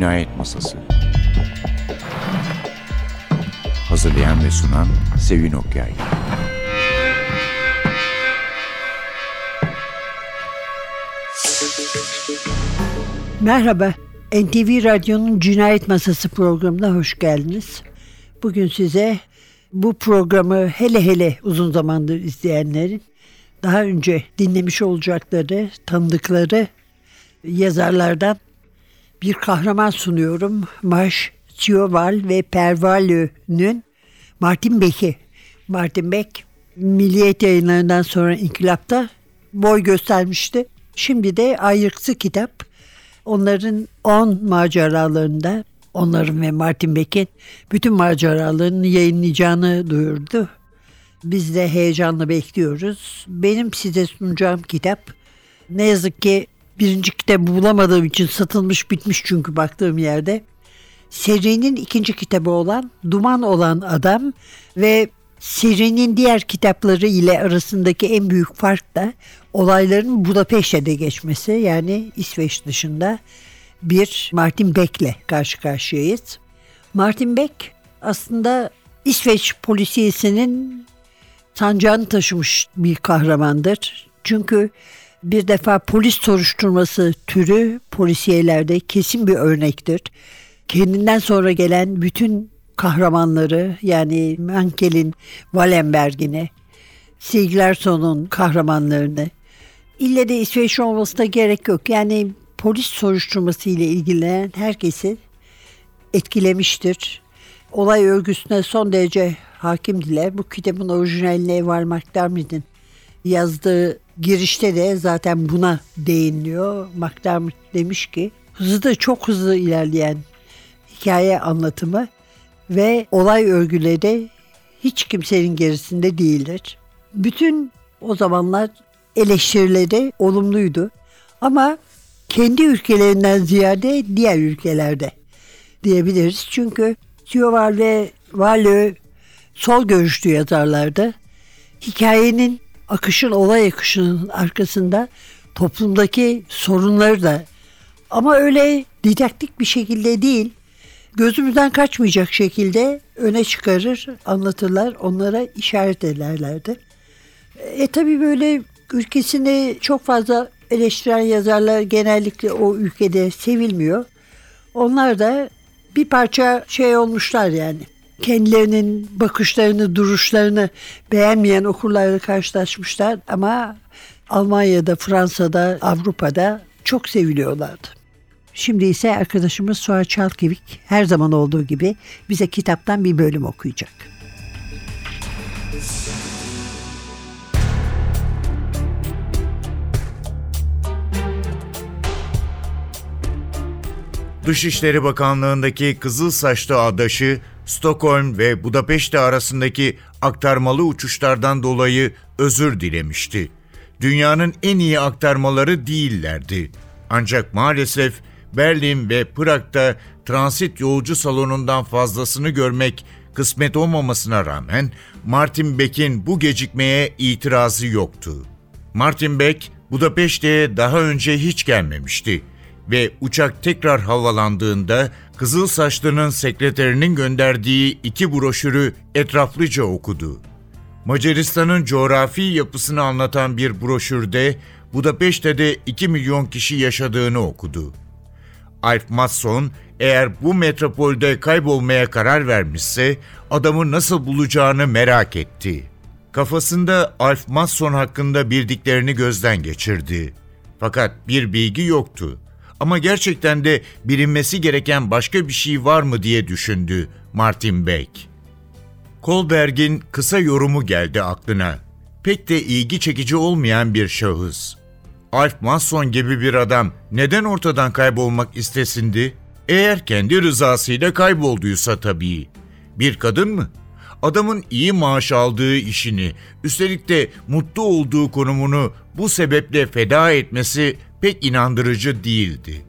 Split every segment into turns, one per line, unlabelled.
Cinayet Masası. Hazırlayan ve sunan Sevin Okyay.
Merhaba, NTV Radyo'nun Cinayet Masası programına hoş geldiniz. Bugün size bu programı hele hele uzun zamandır izleyenlerin daha önce dinlemiş olacakları, tanıdıkları yazarlardan bir kahraman sunuyorum. Maş Cioval ve Pervalö'nün Martin Beck'i. Martin Beck Milliyet yayınlarından sonra İnkılap'ta boy göstermişti. Şimdi de Ayrıksı kitap onların 10 maceralarında onların ve Martin Beck'in bütün maceralarını yayınlayacağını duyurdu. Biz de heyecanla bekliyoruz. Benim size sunacağım kitap ne yazık ki birinci kitabı bulamadığım için satılmış bitmiş çünkü baktığım yerde. Serinin ikinci kitabı olan Duman olan Adam ve serinin diğer kitapları ile arasındaki en büyük fark da olayların Budapeşte'de geçmesi yani İsveç dışında bir Martin Beck'le karşı karşıyayız. Martin Beck aslında İsveç polisiyesinin sancağını taşımış bir kahramandır. Çünkü bir defa polis soruşturması türü polisiyelerde kesin bir örnektir. Kendinden sonra gelen bütün kahramanları yani Menkel'in Wallenberg'ini, Siglersson'un kahramanlarını ille de İsveç olmasına gerek yok. Yani polis soruşturması ile ilgilenen herkesi etkilemiştir. Olay örgüsüne son derece hakimdiler. Bu kitabın orijinaline varmak Darmid'in yazdığı girişte de zaten buna değiniliyor. McDermott demiş ki hızlı da çok hızlı ilerleyen hikaye anlatımı ve olay örgüleri hiç kimsenin gerisinde değildir. Bütün o zamanlar eleştirileri olumluydu. Ama kendi ülkelerinden ziyade diğer ülkelerde diyebiliriz. Çünkü Tioval ve Valö sol görüşlü yazarlardı. Hikayenin akışın, olay akışının arkasında toplumdaki sorunları da ama öyle didaktik bir şekilde değil, gözümüzden kaçmayacak şekilde öne çıkarır, anlatırlar, onlara işaret ederlerdi. E tabi böyle ülkesini çok fazla eleştiren yazarlar genellikle o ülkede sevilmiyor. Onlar da bir parça şey olmuşlar yani. Kendilerinin bakışlarını, duruşlarını beğenmeyen okurlarla karşılaşmışlar ama Almanya'da, Fransa'da, Avrupa'da çok seviliyorlardı. Şimdi ise arkadaşımız Suha Çalkevik her zaman olduğu gibi bize kitaptan bir bölüm okuyacak.
Dışişleri Bakanlığı'ndaki kızıl saçlı adaşı Stockholm ve Budapeşte arasındaki aktarmalı uçuşlardan dolayı özür dilemişti. Dünyanın en iyi aktarmaları değillerdi. Ancak maalesef Berlin ve Prag'da transit yolcu salonundan fazlasını görmek kısmet olmamasına rağmen Martin Beck'in bu gecikmeye itirazı yoktu. Martin Beck, Budapeşte'ye daha önce hiç gelmemişti ve uçak tekrar havalandığında Kızıl Saçlı'nın sekreterinin gönderdiği iki broşürü etraflıca okudu. Macaristan'ın coğrafi yapısını anlatan bir broşürde Budapeşte'de 2 milyon kişi yaşadığını okudu. Alf Matson eğer bu metropolde kaybolmaya karar vermişse adamı nasıl bulacağını merak etti. Kafasında Alf Matson hakkında bildiklerini gözden geçirdi. Fakat bir bilgi yoktu. Ama gerçekten de bilinmesi gereken başka bir şey var mı diye düşündü Martin Beck. Kolberg'in kısa yorumu geldi aklına. Pek de ilgi çekici olmayan bir şahıs. Alf Manson gibi bir adam neden ortadan kaybolmak istesindi? Eğer kendi rızasıyla kaybolduysa tabii. Bir kadın mı? Adamın iyi maaş aldığı işini, üstelik de mutlu olduğu konumunu bu sebeple feda etmesi pek inandırıcı değildi.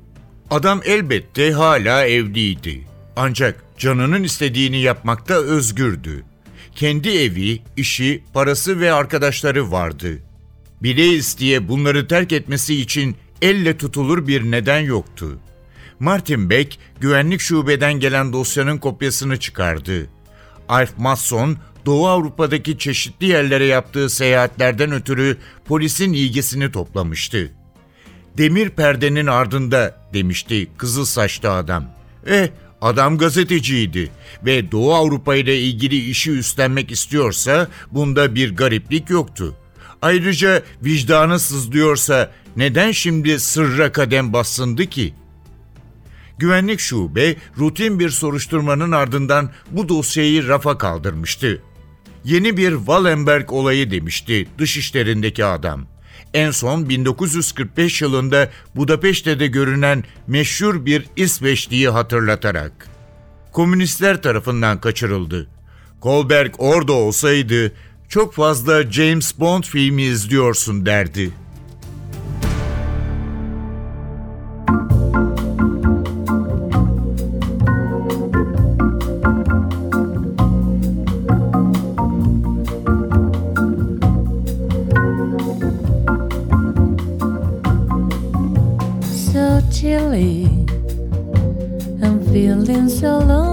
Adam elbette hala evliydi. Ancak canının istediğini yapmakta özgürdü. Kendi evi, işi, parası ve arkadaşları vardı. Bile isteye bunları terk etmesi için elle tutulur bir neden yoktu. Martin Beck, güvenlik şubeden gelen dosyanın kopyasını çıkardı. Alf Masson, Doğu Avrupa'daki çeşitli yerlere yaptığı seyahatlerden ötürü polisin ilgisini toplamıştı. Demir perdenin ardında demişti kızıl saçlı adam. Eh adam gazeteciydi ve Doğu Avrupa ile ilgili işi üstlenmek istiyorsa bunda bir gariplik yoktu. Ayrıca vicdanı sızlıyorsa neden şimdi sırra kadem bassındı ki? Güvenlik şube rutin bir soruşturmanın ardından bu dosyayı rafa kaldırmıştı. Yeni bir Wallenberg olayı demişti dışişlerindeki adam. En son 1945 yılında Budapeşte'de görünen meşhur bir İsveçliyi hatırlatarak. Komünistler tarafından kaçırıldı. Kolberg orada olsaydı çok fazla James Bond filmi izliyorsun derdi.
been so long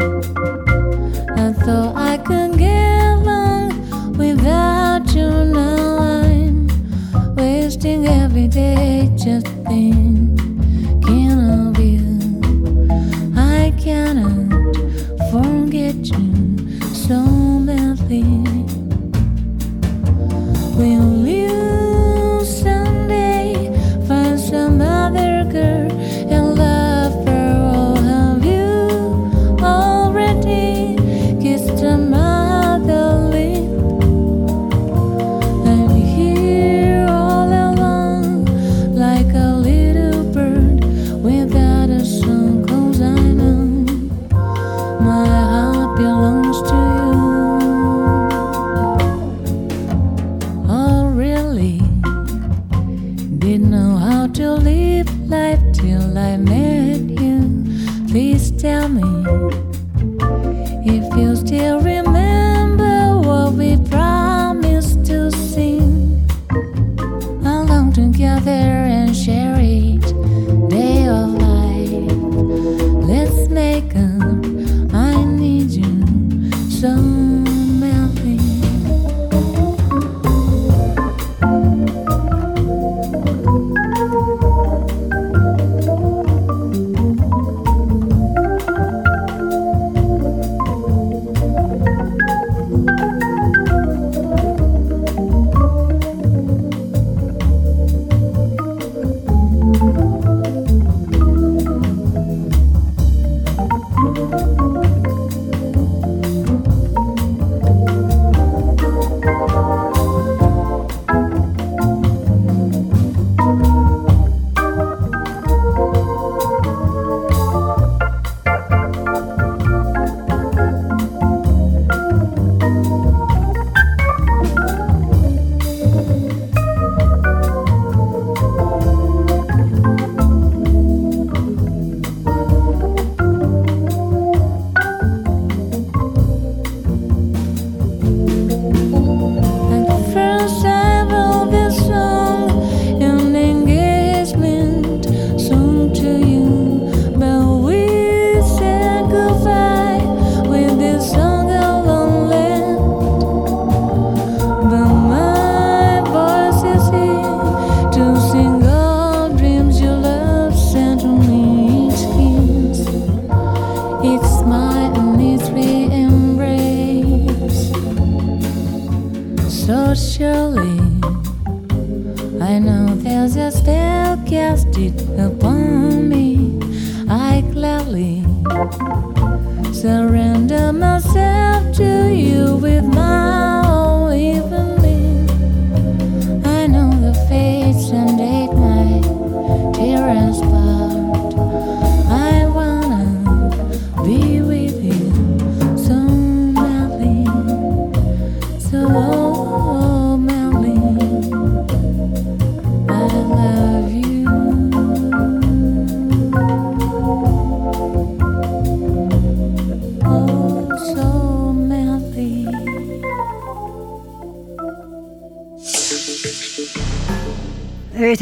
I thought I could get along without you. Now I'm wasting every day just thinking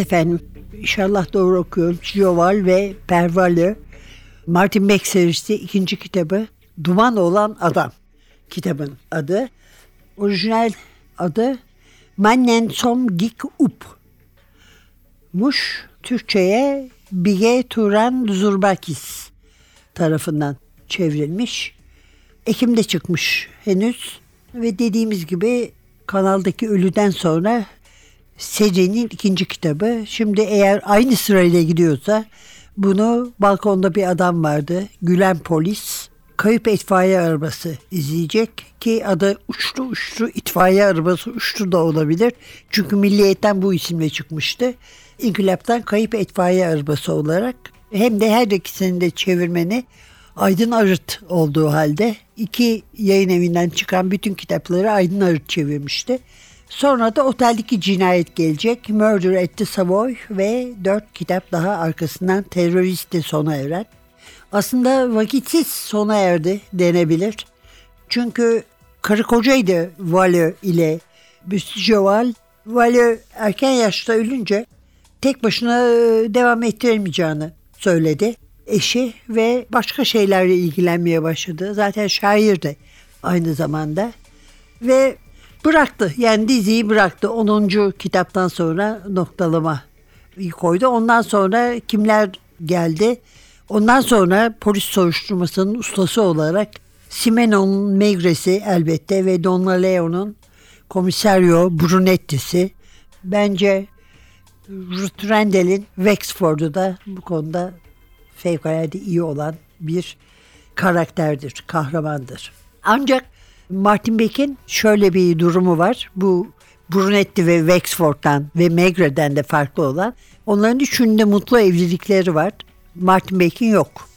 efendim. İnşallah doğru okuyorum. Joval ve Pervalle. Martin Beck serisi ikinci kitabı. Duman olan Adam kitabın adı. Orijinal adı Mannen som gik up. Muş Türkçe'ye Bige Turan Zurbakis tarafından çevrilmiş. Ekim'de çıkmış henüz ve dediğimiz gibi kanaldaki ölüden sonra serinin ikinci kitabı. Şimdi eğer aynı sırayla gidiyorsa bunu balkonda bir adam vardı. Gülen polis kayıp itfaiye arabası izleyecek ki adı uçtu uçtu itfaiye arabası uçtu da olabilir. Çünkü milliyetten bu isimle çıkmıştı. İnkılaptan kayıp itfaiye arabası olarak hem de her ikisinin de çevirmeni Aydın Arıt olduğu halde iki yayın evinden çıkan bütün kitapları Aydın Arıt çevirmişti. Sonra da Oteldeki Cinayet gelecek, Murder at the Savoy ve dört kitap daha arkasından Teröristi sona eren. Aslında vakitsiz sona erdi denebilir. Çünkü karı kocaydı Valö ile Büstüceval. Valö erken yaşta ölünce tek başına e, devam ettiremeyeceğini söyledi eşi ve başka şeylerle ilgilenmeye başladı. Zaten şair de aynı zamanda ve bıraktı. Yani diziyi bıraktı. 10. kitaptan sonra noktalama koydu. Ondan sonra kimler geldi? Ondan sonra polis soruşturmasının ustası olarak Simenon'un Megres'i elbette ve Donnaleo'nun komisaryo Brunetti'si. Bence Ruth Randall'in Wexford'u da bu konuda fevkalade iyi olan bir karakterdir, kahramandır. Ancak Martin Beck'in şöyle bir durumu var. Bu Brunetti ve Wexford'dan ve Megre'den de farklı olan. Onların üçünün de mutlu evlilikleri var. Martin Beck'in yok.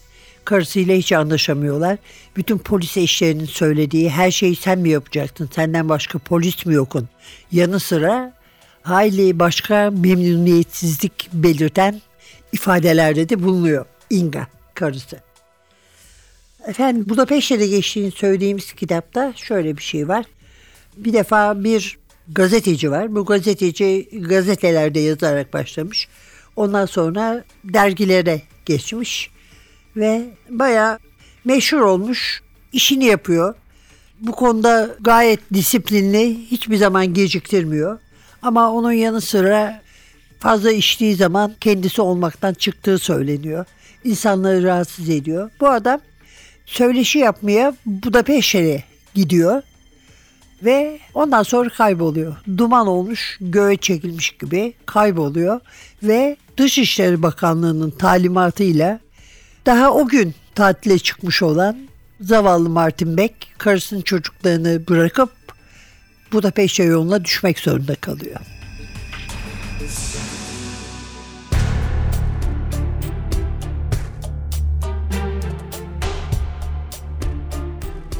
Karısıyla hiç anlaşamıyorlar. Bütün polis eşlerinin söylediği her şeyi sen mi yapacaksın? Senden başka polis mi yokun? Yanı sıra hayli başka memnuniyetsizlik belirten ifadelerde de bulunuyor Inga karısı. Efendim Budapeşte'de geçtiğini söylediğimiz kitapta şöyle bir şey var. Bir defa bir gazeteci var. Bu gazeteci gazetelerde yazarak başlamış. Ondan sonra dergilere geçmiş ve baya meşhur olmuş. işini yapıyor. Bu konuda gayet disiplinli, hiçbir zaman geciktirmiyor. Ama onun yanı sıra fazla içtiği zaman kendisi olmaktan çıktığı söyleniyor. İnsanları rahatsız ediyor. Bu adam söyleşi yapmaya Budapeşte'ye gidiyor ve ondan sonra kayboluyor. Duman olmuş, göğe çekilmiş gibi kayboluyor ve Dışişleri Bakanlığı'nın talimatıyla daha o gün tatile çıkmış olan zavallı Martin Beck karısının çocuklarını bırakıp Budapeşte yoluna düşmek zorunda kalıyor.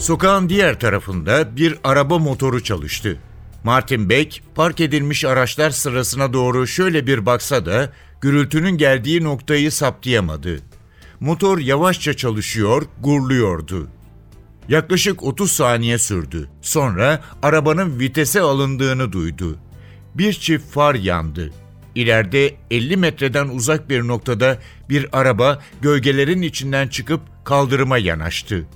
Sokağın diğer tarafında bir araba motoru çalıştı. Martin Beck park edilmiş araçlar sırasına doğru şöyle bir baksa da gürültünün geldiği noktayı saptayamadı. Motor yavaşça çalışıyor, gurluyordu. Yaklaşık 30 saniye sürdü. Sonra arabanın vitese alındığını duydu. Bir çift far yandı. İleride 50 metreden uzak bir noktada bir araba gölgelerin içinden çıkıp kaldırıma yanaştı.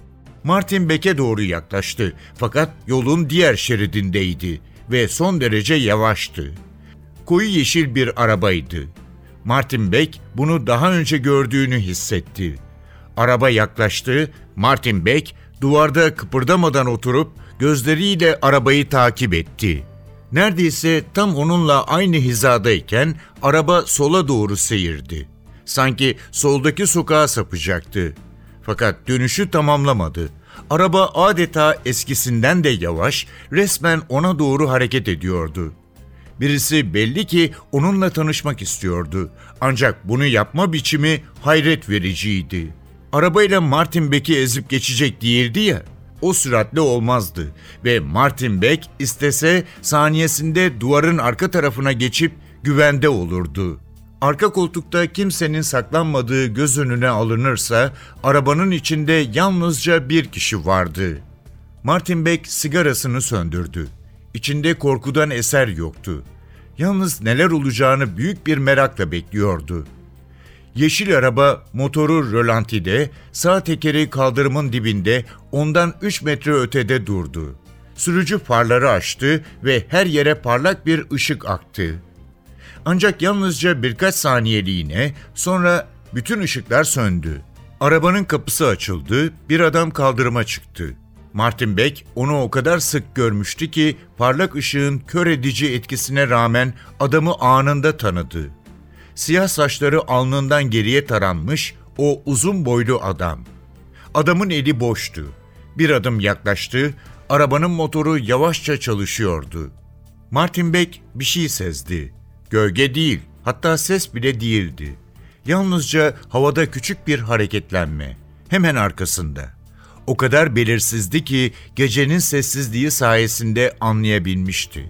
Martin Beck'e doğru yaklaştı fakat yolun diğer şeridindeydi ve son derece yavaştı. Koyu yeşil bir arabaydı. Martin Beck bunu daha önce gördüğünü hissetti. Araba yaklaştı, Martin Beck duvarda kıpırdamadan oturup gözleriyle arabayı takip etti. Neredeyse tam onunla aynı hizadayken araba sola doğru seyirdi. Sanki soldaki sokağa sapacaktı. Fakat dönüşü tamamlamadı. Araba adeta eskisinden de yavaş, resmen ona doğru hareket ediyordu. Birisi belli ki onunla tanışmak istiyordu. Ancak bunu yapma biçimi hayret vericiydi. Arabayla Martin Beck'i ezip geçecek değildi ya. O süratle olmazdı ve Martin Beck istese saniyesinde duvarın arka tarafına geçip güvende olurdu. Arka koltukta kimsenin saklanmadığı göz önüne alınırsa arabanın içinde yalnızca bir kişi vardı. Martin Beck sigarasını söndürdü. İçinde korkudan eser yoktu. Yalnız neler olacağını büyük bir merakla bekliyordu. Yeşil araba motoru rölantide, sağ tekeri kaldırımın dibinde ondan 3 metre ötede durdu. Sürücü farları açtı ve her yere parlak bir ışık aktı. Ancak yalnızca birkaç saniyeliğine sonra bütün ışıklar söndü. Arabanın kapısı açıldı, bir adam kaldırıma çıktı. Martin Beck onu o kadar sık görmüştü ki parlak ışığın kör edici etkisine rağmen adamı anında tanıdı. Siyah saçları alnından geriye taranmış o uzun boylu adam. Adamın eli boştu. Bir adım yaklaştı, arabanın motoru yavaşça çalışıyordu. Martin Beck bir şey sezdi. Gölge değil, hatta ses bile değildi. Yalnızca havada küçük bir hareketlenme. Hemen arkasında. O kadar belirsizdi ki gecenin sessizliği sayesinde anlayabilmişti.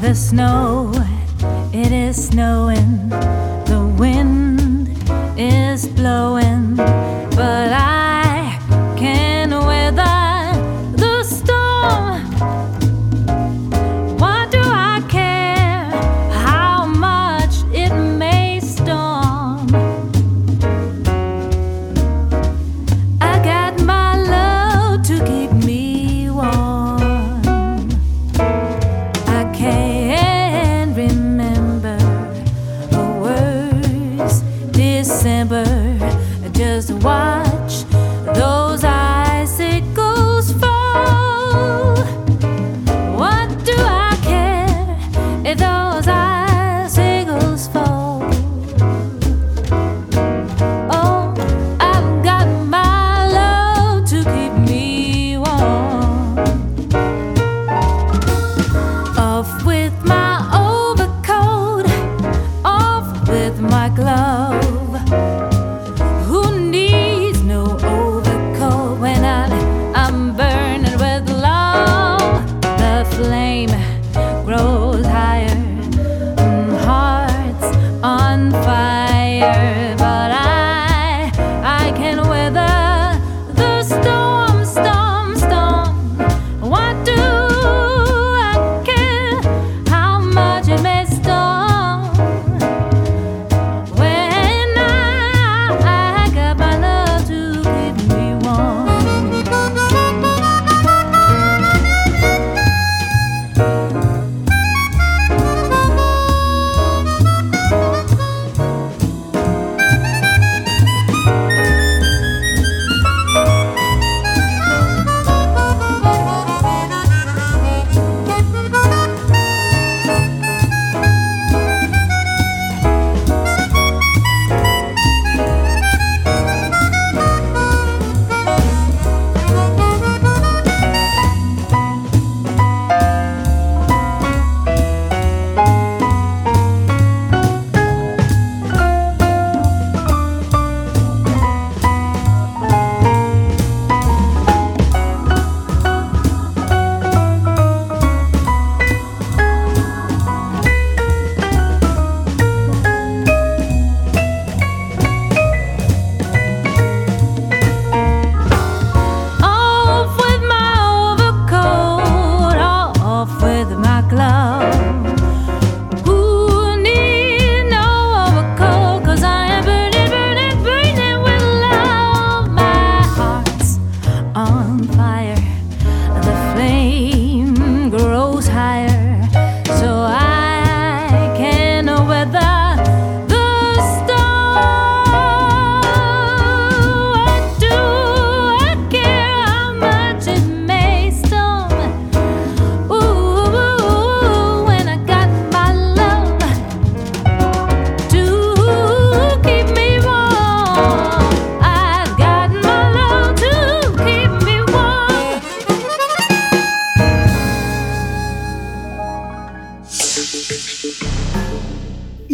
The snow, it is snowing. The wind is blowing.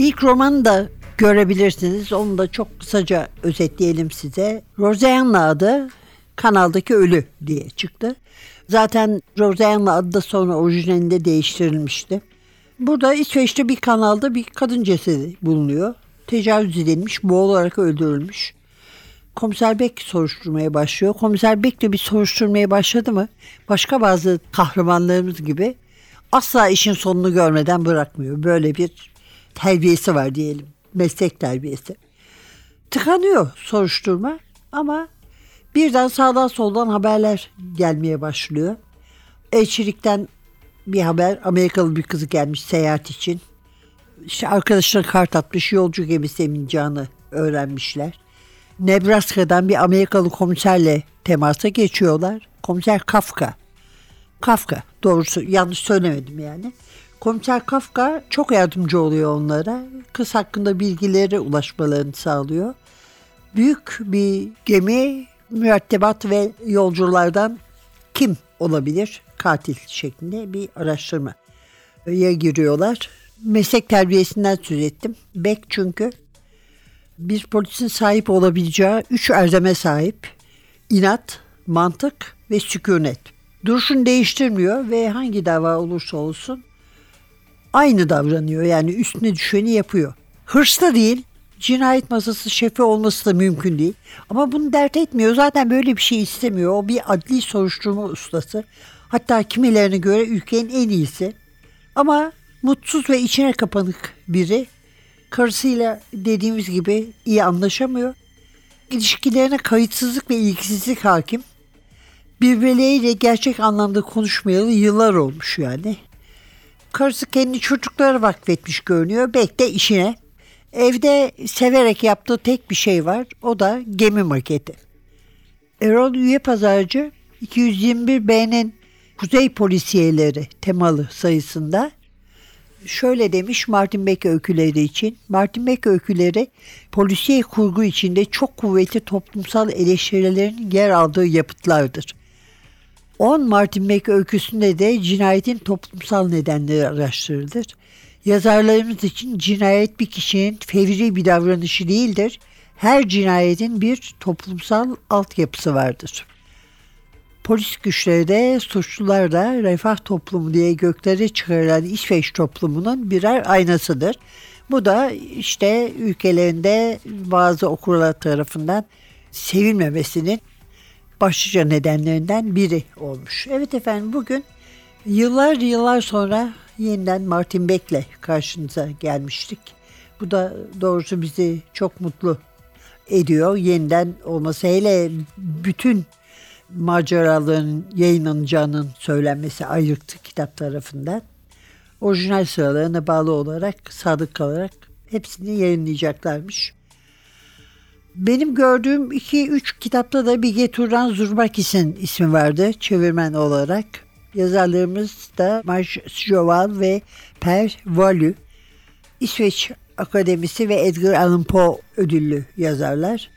İlk romanı da görebilirsiniz. Onu da çok kısaca özetleyelim size. Roseanne'la adı kanaldaki ölü diye çıktı. Zaten Roseanne'la adı da sonra orijinalinde değiştirilmişti. Burada İsveç'te bir kanalda bir kadın cesedi bulunuyor. Tecavüz edilmiş, boğularak öldürülmüş. Komiser Bek soruşturmaya başlıyor. Komiser Bek de bir soruşturmaya başladı mı başka bazı kahramanlarımız gibi asla işin sonunu görmeden bırakmıyor. Böyle bir terbiyesi var diyelim. Meslek terbiyesi. Tıkanıyor soruşturma ama birden sağdan soldan haberler gelmeye başlıyor. Elçilikten bir haber Amerikalı bir kızı gelmiş seyahat için. İşte arkadaşına kart atmış yolcu gemisi bineceğini öğrenmişler. Nebraska'dan bir Amerikalı komiserle temasa geçiyorlar. Komiser Kafka. Kafka doğrusu yanlış söylemedim yani. Komiser Kafka çok yardımcı oluyor onlara. Kız hakkında bilgileri ulaşmalarını sağlıyor. Büyük bir gemi mürettebat ve yolculardan kim olabilir katil şeklinde bir araştırma ya giriyorlar. Meslek terbiyesinden söz ettim. Bek çünkü bir polisin sahip olabileceği üç erdeme sahip. İnat, mantık ve sükunet. Duruşunu değiştirmiyor ve hangi dava olursa olsun aynı davranıyor. Yani üstüne düşeni yapıyor. Hırslı değil, cinayet masası şefi olması da mümkün değil. Ama bunu dert etmiyor. Zaten böyle bir şey istemiyor. O bir adli soruşturma ustası. Hatta kimilerine göre ülkenin en iyisi. Ama mutsuz ve içine kapanık biri. Karısıyla dediğimiz gibi iyi anlaşamıyor. İlişkilerine kayıtsızlık ve ilgisizlik hakim. Birbirleriyle gerçek anlamda konuşmayalı yıllar olmuş yani. Karısı kendi çocuklara vakfetmiş görünüyor. Bek de işine. Evde severek yaptığı tek bir şey var. O da gemi maketi. Erol üye pazarcı 221 B'nin Kuzey Polisiyeleri temalı sayısında şöyle demiş Martin Beck öyküleri için. Martin Beck öyküleri polisiye kurgu içinde çok kuvvetli toplumsal eleştirilerin yer aldığı yapıtlardır. 10 Martin Beck öyküsünde de cinayetin toplumsal nedenleri araştırılır. Yazarlarımız için cinayet bir kişinin fevri bir davranışı değildir. Her cinayetin bir toplumsal altyapısı vardır. Polis güçleri de suçlular da refah toplumu diye göklere çıkarılan İsveç toplumunun birer aynasıdır. Bu da işte ülkelerinde bazı okurlar tarafından sevilmemesinin başlıca nedenlerinden biri olmuş. Evet efendim bugün yıllar yıllar sonra yeniden Martin Beck'le karşınıza gelmiştik. Bu da doğrusu bizi çok mutlu ediyor. Yeniden olması hele bütün maceraların yayınlanacağının söylenmesi ayrıktı kitap tarafından. Orijinal sıralarına bağlı olarak sadık kalarak hepsini yayınlayacaklarmış. Benim gördüğüm 2-3 kitapta da Bige Turan Zurmakis'in ismi vardı çevirmen olarak. Yazarlarımız da Marj Joval ve Per Valü. İsveç Akademisi ve Edgar Allan Poe ödüllü yazarlar.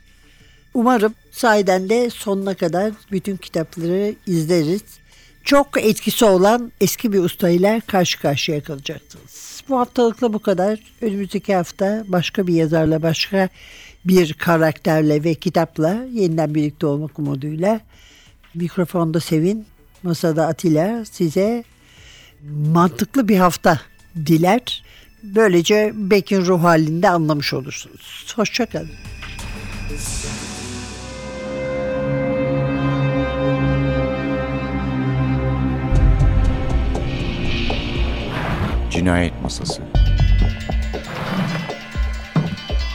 Umarım sahiden de sonuna kadar bütün kitapları izleriz. Çok etkisi olan eski bir ustayla karşı karşıya kalacaksınız. Bu haftalıkla bu kadar. Önümüzdeki hafta başka bir yazarla, başka bir karakterle ve kitapla yeniden birlikte olmak umuduyla mikrofonda Sevin, masada Atilla size mantıklı bir hafta diler. Böylece Beck'in ruh halinde anlamış olursunuz. Hoşçakalın.
Cinayet Masası